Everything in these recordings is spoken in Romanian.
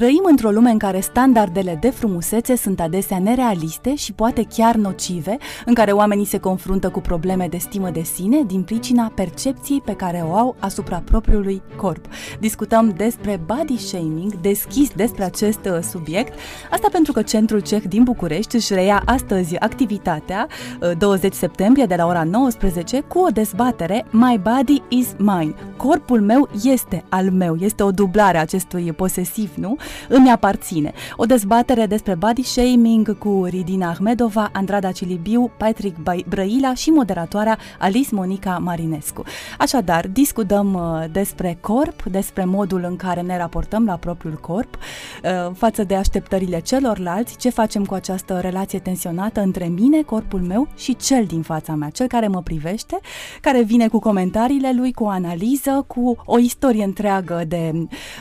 Trăim într-o lume în care standardele de frumusețe sunt adesea nerealiste și poate chiar nocive, în care oamenii se confruntă cu probleme de stimă de sine din pricina percepției pe care o au asupra propriului corp. Discutăm despre body shaming, deschis despre acest uh, subiect, asta pentru că Centrul Ceh din București își reia astăzi activitatea, 20 uh, septembrie de la ora 19, cu o dezbatere My Body is Mine. Corpul meu este al meu, este o dublare a acestui posesiv, nu? Îmi aparține. O dezbatere despre body shaming cu Ridina Ahmedova, Andrada Cilibiu, Patrick Brăila și moderatoarea Alice Monica Marinescu. Așadar, discutăm uh, despre corp, despre modul în care ne raportăm la propriul corp, uh, față de așteptările celorlalți, ce facem cu această relație tensionată între mine, corpul meu și cel din fața mea, cel care mă privește, care vine cu comentariile lui, cu o analiză, cu o istorie întreagă de,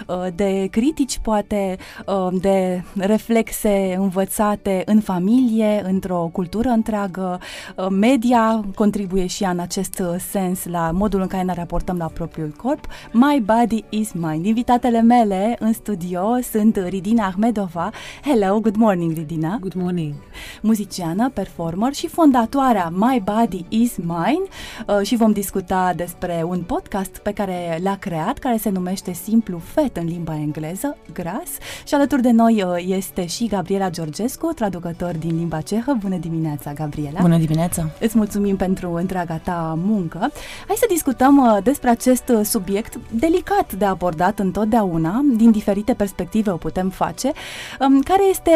uh, de critici, poate poate um, de reflexe învățate în familie, într-o cultură întreagă. Uh, media contribuie și ea în acest uh, sens la modul în care ne raportăm la propriul corp. My body is mine. Invitatele mele în studio sunt Ridina Ahmedova. Hello, good morning, Ridina. Good morning. Muziciană, performer și fondatoarea My Body is Mine uh, și vom discuta despre un podcast pe care l-a creat, care se numește simplu FET în limba engleză, gras și alături de noi uh, este și Gabriela Georgescu, traducător din limba cehă. Bună dimineața, Gabriela! Bună dimineața! Îți mulțumim pentru întreaga ta muncă. Hai să discutăm uh, despre acest uh, subiect delicat de abordat întotdeauna, din diferite perspective o putem face. Um, care este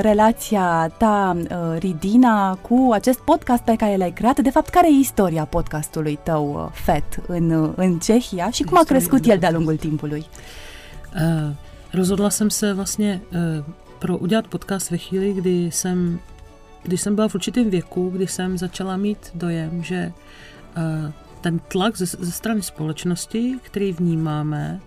relația ta, Ridina, cu acest podcast pe care l-ai creat? De fapt, care e istoria podcastului tău, FET, în, în Cehia și cum a crescut el de-a lungul timpului? Uh, Rozhodla jsem se vlastně uh, pro udělat podcast ve chvíli, kdy jsem, když jsem byla v určitém věku, kdy jsem začala mít dojem, že uh, ten tlak ze, ze strany společnosti, který vnímáme,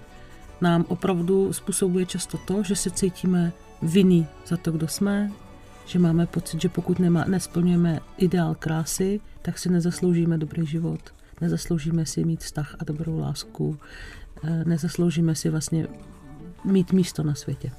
nám opravdu způsobuje často to, že se cítíme vinný za to, kdo jsme, že máme pocit, že pokud nemá, nesplňujeme ideál krásy, tak si nezasloužíme dobrý život, nezasloužíme si mít vztah a dobrou lásku, nezasloužíme si vlastně mít místo na světě.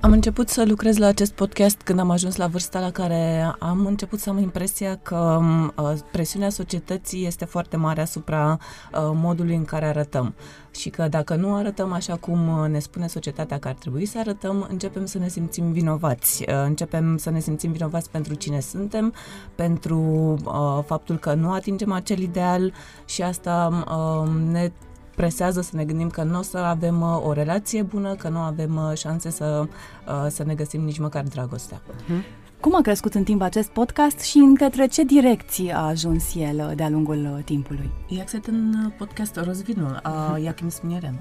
Am început să lucrez la acest podcast când am ajuns la vârsta la care am început să am impresia că um, uh, presiunea societății este foarte mare asupra uh, modului în care arătăm și că dacă nu arătăm așa cum uh, ne spune societatea că ar trebui să arătăm, începem să ne simțim vinovați. Începem să ne simțim vinovați pentru cine suntem, pentru uh, faptul că nu atingem acel ideal și asta uh, ne presează să ne gândim că nu o să avem uh, o relație bună, că nu avem uh, șanse să, uh, să ne găsim nici măcar dragostea. Mhm. Cum a crescut în timp acest podcast și în către ce direcții a ajuns el de-a lungul timpului? Jak se ten podcast rozvinul a mhm. jakým směrem?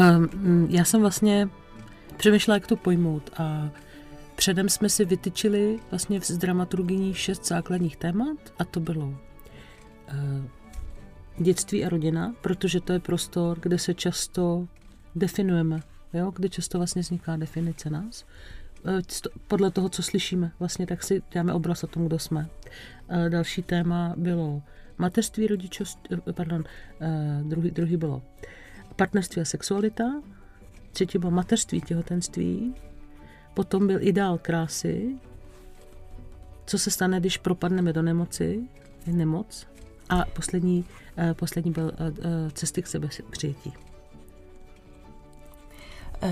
Um, já jsem vlastně přemýšlela, jak to pojmout a předem jsme si vytyčili vlastně s dramaturgyní šest základních témat a to bylo uh, dětství a rodina, protože to je prostor, kde se často definujeme, jo? kde často vlastně vzniká definice nás. Eh, podle toho, co slyšíme, vlastně tak si děláme obraz o tom, kdo jsme. Eh, další téma bylo mateřství, rodičovství, eh, pardon, druhý, druhý bylo partnerství a sexualita, třetí bylo mateřství, těhotenství, potom byl ideál krásy, co se stane, když propadneme do nemoci, nemoc, a poslední, eh, poslední byl eh, eh, cesty k sebe přijetí.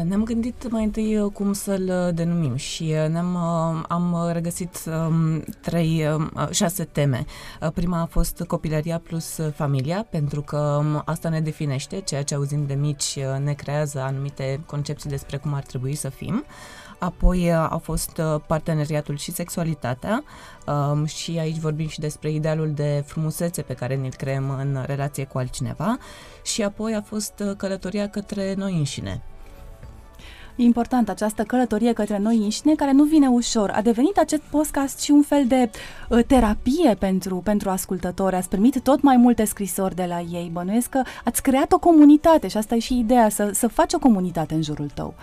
Ne-am gândit mai întâi cum să-l denumim și ne-am, am regăsit um, trei, um, șase teme. Prima a fost copilăria plus familia, pentru că um, asta ne definește, ceea ce auzim de mici ne creează anumite concepții despre cum ar trebui să fim. Apoi uh, a fost uh, parteneriatul și sexualitatea um, și aici vorbim și despre idealul de frumusețe pe care ne-l creăm în relație cu altcineva și apoi a fost uh, călătoria către noi înșine. E important această călătorie către noi înșine, care nu vine ușor. A devenit acest podcast și un fel de uh, terapie pentru, pentru ascultători. Ați primit tot mai multe scrisori de la ei. Bănuiesc că ați creat o comunitate și asta e și ideea, să, să faci o comunitate în jurul tău.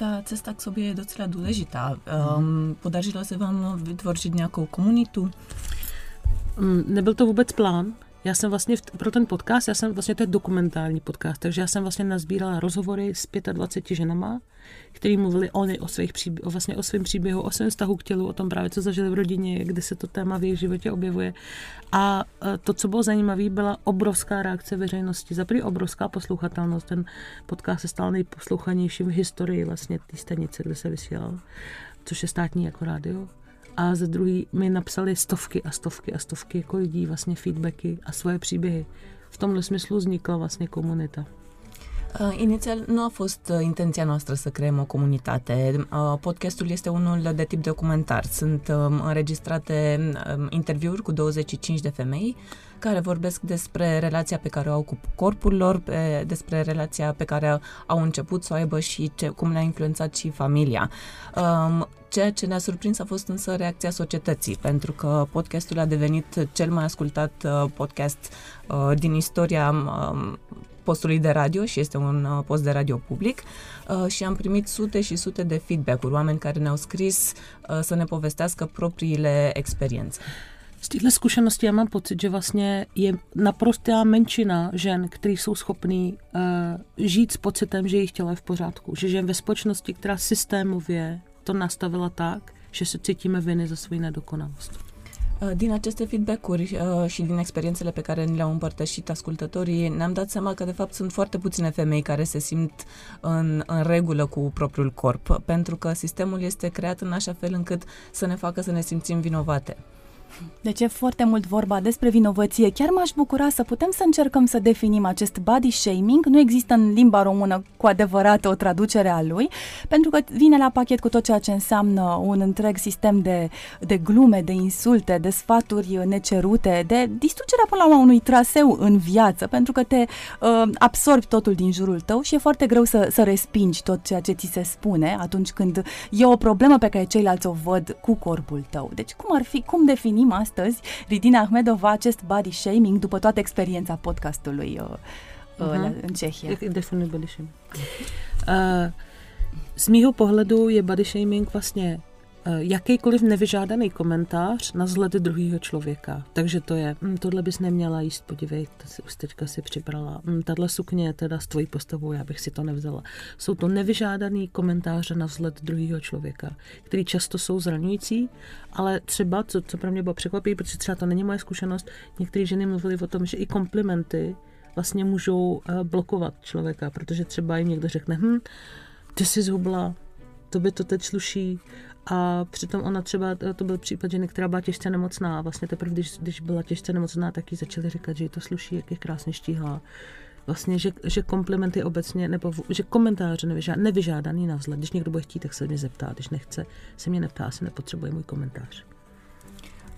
Ta cesta k sobě je docela důležitá. Um, podařilo se vám vytvořit nějakou komunitu? Mm, nebyl to vůbec plán. Já jsem vlastně pro ten podcast, já jsem vlastně to je dokumentární podcast, takže já jsem vlastně nazbírala rozhovory s 25 ženama, který mluvili oni o svých příběh, o vlastně o svém příběhu, o svém vztahu k tělu, o tom právě, co zažili v rodině, kde se to téma v jejich životě objevuje. A e, to, co bylo zajímavé, byla obrovská reakce veřejnosti. Za první obrovská poslouchatelnost. Ten podcast se stal nejposlouchanějším v historii vlastně té stanice, kde se vysílal, což je státní jako rádio a za druhý mi napsali stovky a stovky a stovky jako lidí vlastně feedbacky a svoje příběhy. V tomhle smyslu vznikla vlastně komunita. Uh, inițial nu a fost uh, intenția noastră să creăm o comunitate. Uh, podcastul este unul de tip documentar. Sunt um, înregistrate um, interviuri cu 25 de femei care vorbesc despre relația pe care o au cu corpul lor, pe, despre relația pe care au început să o aibă și ce, cum le-a influențat și familia. Um, ceea ce ne-a surprins a fost însă reacția societății, pentru că podcastul a devenit cel mai ascultat uh, podcast uh, din istoria um, postului de radio și este un uh, post de radio public uh, și am primit sute și sute de feedback-uri, oameni care ne-au scris uh, să ne povestească propriile experiențe. Z téhle zkušenosti já mám pocit, že vlastně je naprostá menšina žen, kteří jsou schopní uh, žít s pocitem, že jejich tělo je v pořádku. Že žijeme ve společnosti, která systémově to nastavila tak, že se cítíme viny za svoji nedokonalost. Din aceste feedback-uri și din experiențele pe care le-au împărtășit ascultătorii, ne-am dat seama că, de fapt, sunt foarte puține femei care se simt în, în regulă cu propriul corp, pentru că sistemul este creat în așa fel încât să ne facă să ne simțim vinovate. Deci e foarte mult vorba despre vinovăție. Chiar m-aș bucura să putem să încercăm să definim acest body shaming. Nu există în limba română cu adevărat o traducere a lui, pentru că vine la pachet cu tot ceea ce înseamnă un întreg sistem de, de glume, de insulte, de sfaturi necerute, de distrugerea până la urmă unui traseu în viață, pentru că te uh, absorbi totul din jurul tău și e foarte greu să, să respingi tot ceea ce ți se spune atunci când e o problemă pe care ceilalți o văd cu corpul tău. Deci cum ar fi, cum definim definim astăzi, Ridina Ahmedova, acest body shaming după toată experiența podcastului uh, uh-huh. în Čechia. Body shaming? Uh, z mýho pohledu je body shaming vlastně jakýkoliv nevyžádaný komentář na vzhled druhého člověka. Takže to je, hm, tohle bys neměla jíst, podívej, to si už teďka si přibrala. Hm, tahle sukně je teda s tvojí postavou, já bych si to nevzala. Jsou to nevyžádaný komentáře na vzhled druhého člověka, který často jsou zraňující, ale třeba, co, co pro mě bylo překvapí, protože třeba to není moje zkušenost, některé ženy mluvily o tom, že i komplimenty vlastně můžou eh, blokovat člověka, protože třeba jim někdo řekne, hm, ty jsi zhubla, to by to teď sluší, a přitom ona třeba, to byl případ ženy, která byla těžce nemocná a vlastně teprve, když, když byla těžce nemocná, tak jí začali říkat, že jí to sluší, jak je krásně štíhlá. Vlastně, že, že komplimenty obecně, nebo že komentáře nevyžá, nevyžádaný na vzhled. Když někdo bude chtít, tak se mě zeptá. Když nechce, se mě neptá, se nepotřebuje můj komentář.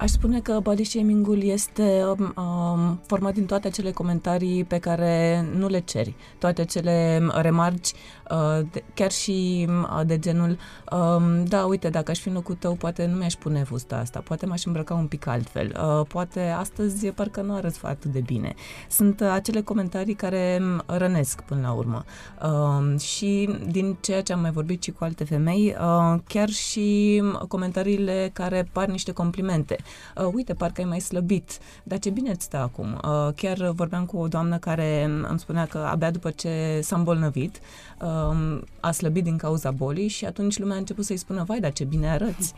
Aș spune că body shaming-ul este um, um, format din toate acele comentarii pe care nu le ceri, toate acele remarci, uh, de, chiar și uh, de genul, um, da, uite, dacă aș fi în locul tău, poate nu mi-aș pune fusta asta, poate m-aș îmbrăca un pic altfel, uh, poate astăzi parcă nu arăți atât de bine. Sunt uh, acele comentarii care rănesc până la urmă. Uh, și din ceea ce am mai vorbit și cu alte femei, uh, chiar și comentariile care par niște complimente uh, uite, parcă ai mai slăbit, dar ce bine îți stă acum. Uh, chiar vorbeam cu o doamnă care îmi spunea că abia după ce s-a îmbolnăvit, uh, a slăbit din cauza bolii și atunci lumea a început să-i spună, vai, dar ce bine arăți.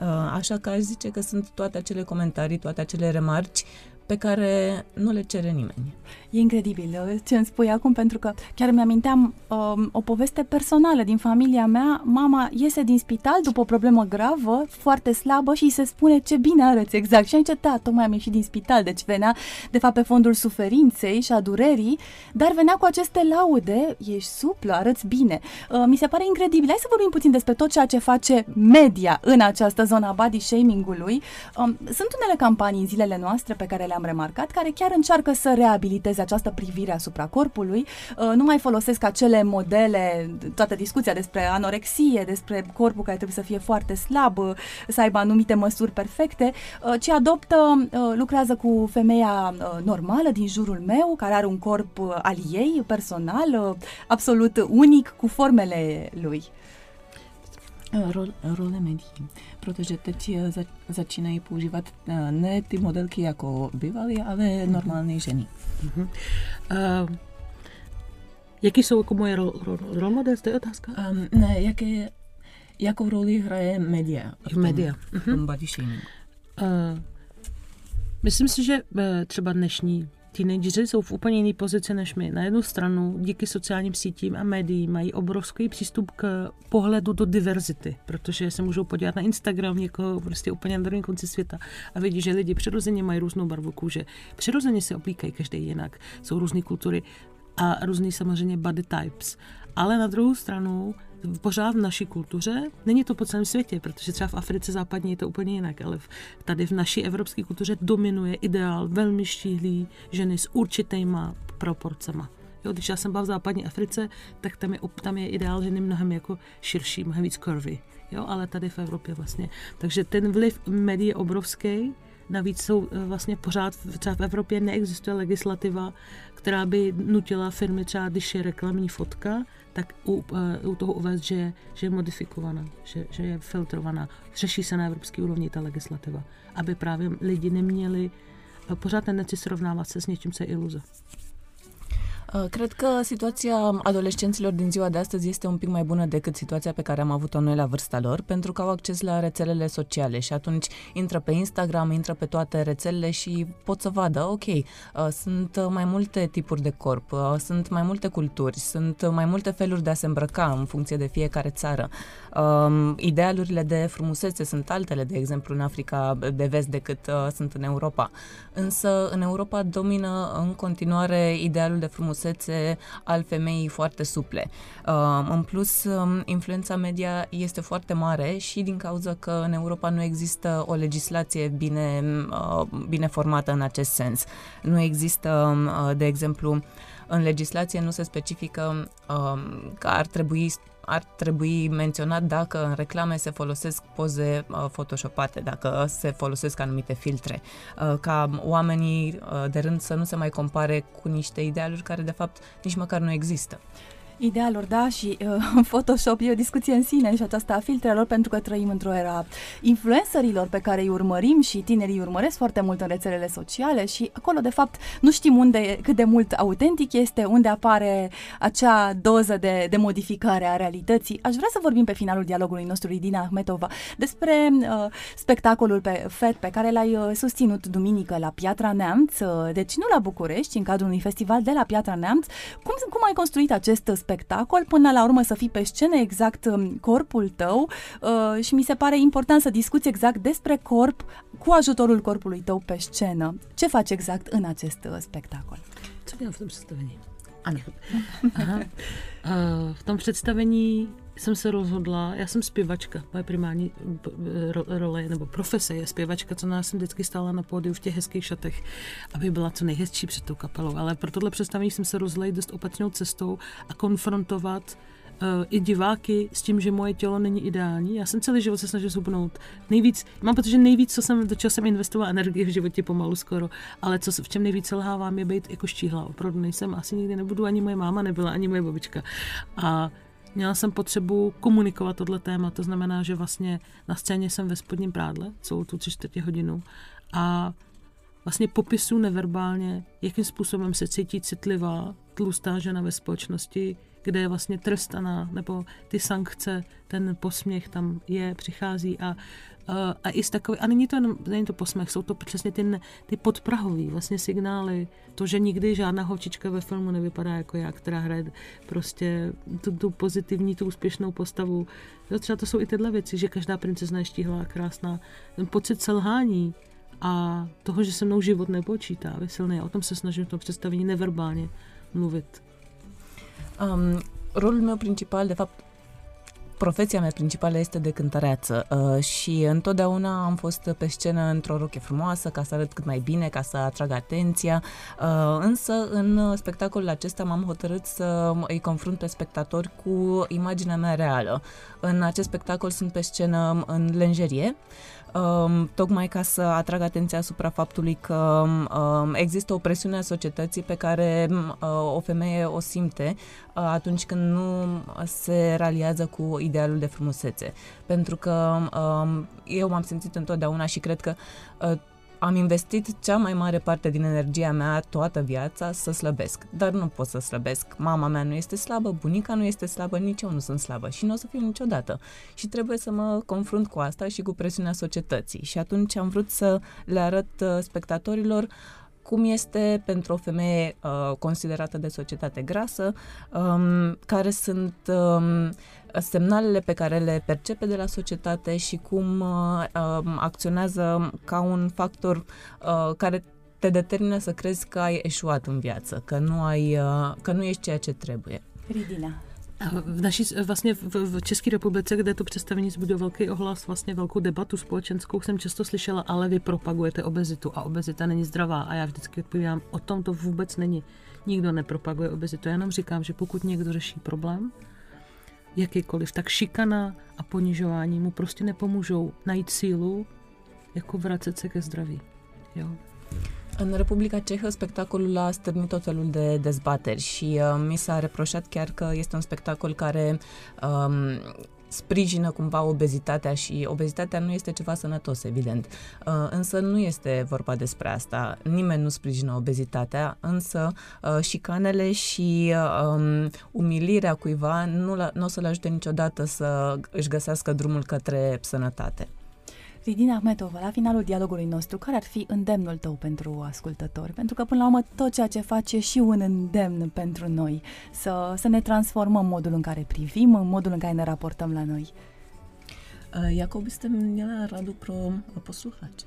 Uh, așa că aș zice că sunt toate acele comentarii, toate acele remarci pe care nu le cere nimeni. E incredibil uh, ce îmi spui acum, pentru că chiar mi-aminteam um, o poveste personală din familia mea. Mama iese din spital după o problemă gravă, foarte slabă și îi se spune ce bine arăți exact. Și aici, da, tocmai am ieșit din spital, deci venea de fapt pe fondul suferinței și a durerii, dar venea cu aceste laude, ești suplă, arăți bine. Uh, mi se pare incredibil. Hai să vorbim puțin despre tot ceea ce face media în această zonă a body shaming-ului. Um, sunt unele campanii în zilele noastre pe care le-am remarcat, care chiar încearcă să reabiliteze creeze această privire asupra corpului, uh, nu mai folosesc acele modele, toată discuția despre anorexie, despre corpul care trebuie să fie foarte slab, uh, să aibă anumite măsuri perfecte, uh, ci adoptă, lucrează cu femeia normală din jurul meu, care are un corp al ei, personal, absolut unic, cu formele lui. Rol, role medii. Protože teď za, začínají používat ne ty modelky jako bývaly, ale normální ženy. Uh-huh. Uh, jaký jsou jako moje role rol, rol model? To je otázka? Um, ne, jaké, jakou roli hraje média v tom, média. V tom body shaming? Uh, myslím si, že třeba dnešní teenageři jsou v úplně jiné pozici než my. Na jednu stranu díky sociálním sítím a médiím mají obrovský přístup k pohledu do diverzity, protože se můžou podívat na Instagram někoho prostě úplně na druhém konci světa a vidí, že lidi přirozeně mají různou barvu kůže, přirozeně se oblíkají každý jinak, jsou různé kultury a různý samozřejmě body types. Ale na druhou stranu pořád v naší kultuře, není to po celém světě, protože třeba v Africe západní je to úplně jinak, ale tady v naší evropské kultuře dominuje ideál velmi štíhlý ženy s určitýma proporcema. Jo, když já jsem byla v západní Africe, tak tam je, tam je ideál ženy mnohem jako širší, mnohem víc curvy. Jo, ale tady v Evropě vlastně. Takže ten vliv médií je obrovský. Navíc jsou eh, vlastně pořád, třeba v Evropě neexistuje legislativa, která by nutila firmy třeba, když je reklamní fotka, tak u, eh, u toho uvést, že, že je modifikovaná, že, že je filtrovaná. Řeší se na evropské úrovni ta legislativa, aby právě lidi neměli eh, pořád tendenci srovnávat se s něčím, co je iluze. Uh, cred că situația adolescenților din ziua de astăzi este un pic mai bună decât situația pe care am avut-o noi la vârsta lor, pentru că au acces la rețelele sociale și atunci intră pe Instagram, intră pe toate rețelele și pot să vadă, ok, uh, sunt mai multe tipuri de corp, uh, sunt mai multe culturi, sunt mai multe feluri de a se îmbrăca în funcție de fiecare țară. Um, idealurile de frumusețe sunt altele, de exemplu, în Africa de vest decât sunt în Europa. Însă în Europa domină în continuare idealul de frumusețe frumusețe al femeii foarte suple. Uh, în plus, um, influența media este foarte mare și din cauza că în Europa nu există o legislație bine, uh, bine formată în acest sens. Nu există, um, uh, de exemplu, în legislație nu se specifică um, că ar trebui ar trebui menționat dacă în reclame se folosesc poze uh, photoshopate, dacă se folosesc anumite filtre, uh, ca oamenii uh, de rând să nu se mai compare cu niște idealuri care de fapt nici măcar nu există. Idealuri, da, și uh, Photoshop e o discuție în sine și aceasta a filtrelor pentru că trăim într-o era influencerilor pe care îi urmărim și tinerii îi urmăresc foarte mult în rețelele sociale și acolo, de fapt, nu știm unde, cât de mult autentic este, unde apare acea doză de, de modificare a realității. Aș vrea să vorbim pe finalul dialogului nostru, Idina Ahmetova, despre uh, spectacolul pe FED pe care l-ai uh, susținut duminică la Piatra Neamț, uh, deci nu la București, în cadrul unui festival de la Piatra Neamț. Cum, cum ai construit acest spectacol, până la urmă să fii pe scenă exact um, corpul tău uh, și mi se pare important să discuți exact despre corp cu ajutorul corpului tău pe scenă. Ce faci exact în acest uh, spectacol? Co dělám v tom představení? Ano. Aha. Uh, v tom představení jsem se rozhodla, já jsem zpěvačka, moje primární role nebo profese je zpěvačka, co nás jsem vždycky stála na pódiu v těch hezkých šatech, aby byla co nejhezčí před tou kapelou. Ale pro tohle představení jsem se rozhodla dost opačnou cestou a konfrontovat uh, i diváky s tím, že moje tělo není ideální. Já jsem celý život se snažil zhubnout. Nejvíc, mám pocit, že nejvíc, co jsem, do čeho jsem investovala energii v životě pomalu skoro, ale co, v čem nejvíc selhávám, je být jako štíhla. Opravdu nejsem, asi nikdy nebudu, ani moje máma nebyla, ani moje babička. A měla jsem potřebu komunikovat tohle téma, to znamená, že vlastně na scéně jsem ve spodním prádle celou tu tři čtvrtě hodinu a vlastně popisu neverbálně, jakým způsobem se cítí citlivá, tlustá žena ve společnosti, kde je vlastně trestaná, nebo ty sankce, ten posměch tam je, přichází a, a, a i z takový, a není to jenom, není to posměch, jsou to přesně ty, ty podprahový vlastně signály, to, že nikdy žádná holčička ve filmu nevypadá jako já, která hraje prostě tu, tu pozitivní, tu úspěšnou postavu. Jo, třeba to jsou i tyhle věci, že každá princezna je štíhlá, krásná. Ten pocit selhání a toho, že se mnou život nepočítá, je silný. O tom se snažím v tom představení neverbálně mluvit. Um, rolul meu principal, de fapt, profesia mea principală este de cântăreață uh, și întotdeauna am fost pe scenă într-o roche frumoasă ca să arăt cât mai bine, ca să atrag atenția, uh, însă în spectacolul acesta m-am hotărât să îi confrunt pe spectatori cu imaginea mea reală. În acest spectacol sunt pe scenă în lenjerie, um, tocmai ca să atrag atenția asupra faptului că um, există o presiune a societății pe care um, o femeie o simte uh, atunci când nu se realiază cu idealul de frumusețe. Pentru că um, eu m-am simțit întotdeauna și cred că uh, am investit cea mai mare parte din energia mea toată viața să slăbesc, dar nu pot să slăbesc. Mama mea nu este slabă, bunica nu este slabă, nici eu nu sunt slabă și nu o să fiu niciodată. Și trebuie să mă confrunt cu asta și cu presiunea societății. Și atunci am vrut să le arăt uh, spectatorilor cum este pentru o femeie uh, considerată de societate grasă, um, care sunt um, semnalele pe care le percepe de la societate și cum uh, uh, acționează ca un factor uh, care te determină să crezi că ai eșuat în viață, că nu, ai, uh, că nu ești ceea ce trebuie. Ridina. V naší, vlastně v, v České republice, kde to představení zbudilo velký ohlas, vlastně velkou debatu společenskou, jsem často slyšela, ale vy propagujete obezitu a obezita není zdravá. A já vždycky odpovídám, o tom to vůbec není. Nikdo nepropaguje obezitu. Já jenom říkám, že pokud někdo řeší problém, jakýkoliv, tak šikana a ponižování mu prostě nepomůžou najít sílu, jako vracet se ke zdraví. Jo. În Republica Cehă, spectacolul a stârnit tot felul de dezbateri și uh, mi s-a reproșat chiar că este un spectacol care um, sprijină cumva obezitatea și obezitatea nu este ceva sănătos, evident. Uh, însă nu este vorba despre asta. Nimeni nu sprijină obezitatea, însă uh, șicanele și um, umilirea cuiva nu, nu o să-l ajute niciodată să își găsească drumul către sănătate. Ridina Ahmetova, la finalul dialogului nostru, care ar fi îndemnul tău pentru ascultători? Pentru că, până la urmă, tot ceea ce faci e și un îndemn pentru noi, să, să ne transformăm modul în care privim, în modul în care ne raportăm la noi. Jako byste měla radu pro posluchače?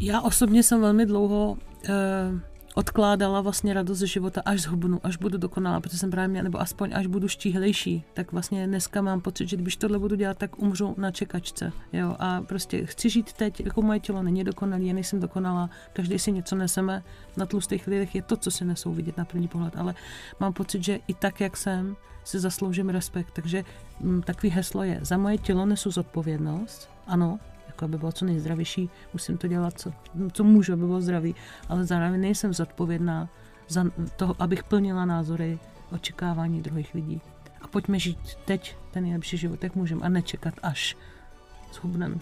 Já osobně jsem velmi dlouho uh, odkládala vlastně radost ze života, až zhubnu, až budu dokonalá, protože jsem právě měla, nebo aspoň až budu štíhlejší, tak vlastně dneska mám pocit, že když tohle budu dělat, tak umřu na čekačce, jo, a prostě chci žít teď, jako moje tělo není dokonalé, já nejsem dokonalá, každý si něco neseme, na tlustých lidech je to, co si nesou vidět na první pohled, ale mám pocit, že i tak, jak jsem, si zasloužím respekt, takže m, mm, takový heslo je, za moje tělo nesu zodpovědnost, ano, jako aby bylo co nejzdravější, musím to dělat, co, co můžu, aby bylo zdravý, ale zároveň nejsem zodpovědná za to, abych plnila názory, očekávání druhých lidí. A pojďme žít teď ten nejlepší život, jak můžeme, a nečekat až zhubneme.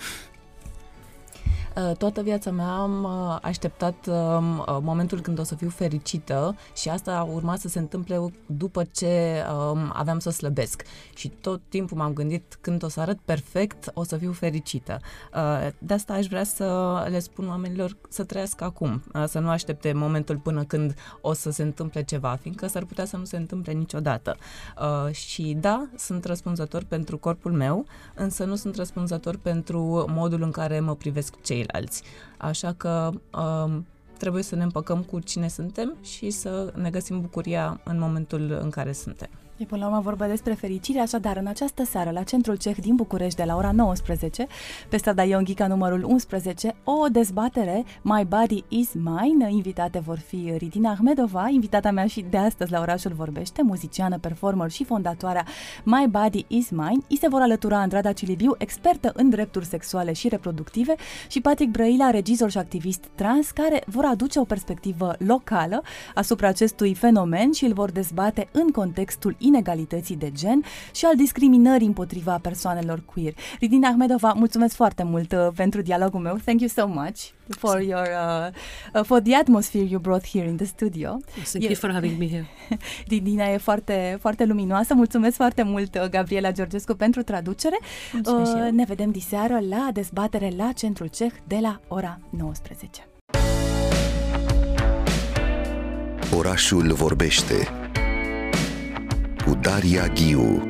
Uh, toată viața mea am uh, așteptat um, uh, momentul când o să fiu fericită și asta a urmat să se întâmple după ce um, aveam să slăbesc. Și tot timpul m-am gândit când o să arăt perfect, o să fiu fericită. De asta aș vrea să le spun oamenilor să trăiască acum, să nu aștepte momentul până când o să se întâmple ceva, fiindcă s-ar putea să nu se întâmple niciodată. Și da, sunt răspunzător pentru corpul meu, însă nu sunt răspunzător pentru modul în care mă privesc cei ceilalți. Așa că um, trebuie să ne împăcăm cu cine suntem și să ne găsim bucuria în momentul în care suntem. E până la urmă vorba despre fericire, așadar în această seară la Centrul Ceh din București de la ora 19, pe strada Ionghica numărul 11, o dezbatere My Body is Mine. Invitate vor fi Ridina Ahmedova, invitata mea și de astăzi la orașul vorbește, muziciană, performer și fondatoarea My Body is Mine. I se vor alătura Andrada Cilibiu, expertă în drepturi sexuale și reproductive și Patrick Brăila, regizor și activist trans, care vor aduce o perspectivă locală asupra acestui fenomen și îl vor dezbate în contextul inegalității de gen și al discriminării împotriva persoanelor queer. Ridina Ahmedova, mulțumesc foarte mult uh, pentru dialogul meu. Thank you so much for your uh, uh, for the atmosphere you brought here in the studio. Yes, thank you for having me here. Ridina e foarte foarte luminoasă. Mulțumesc foarte mult uh, Gabriela Georgescu pentru traducere. Uh, ne vedem diseară la dezbatere la Centrul Ceh de la ora 19. Orașul vorbește Daria Guio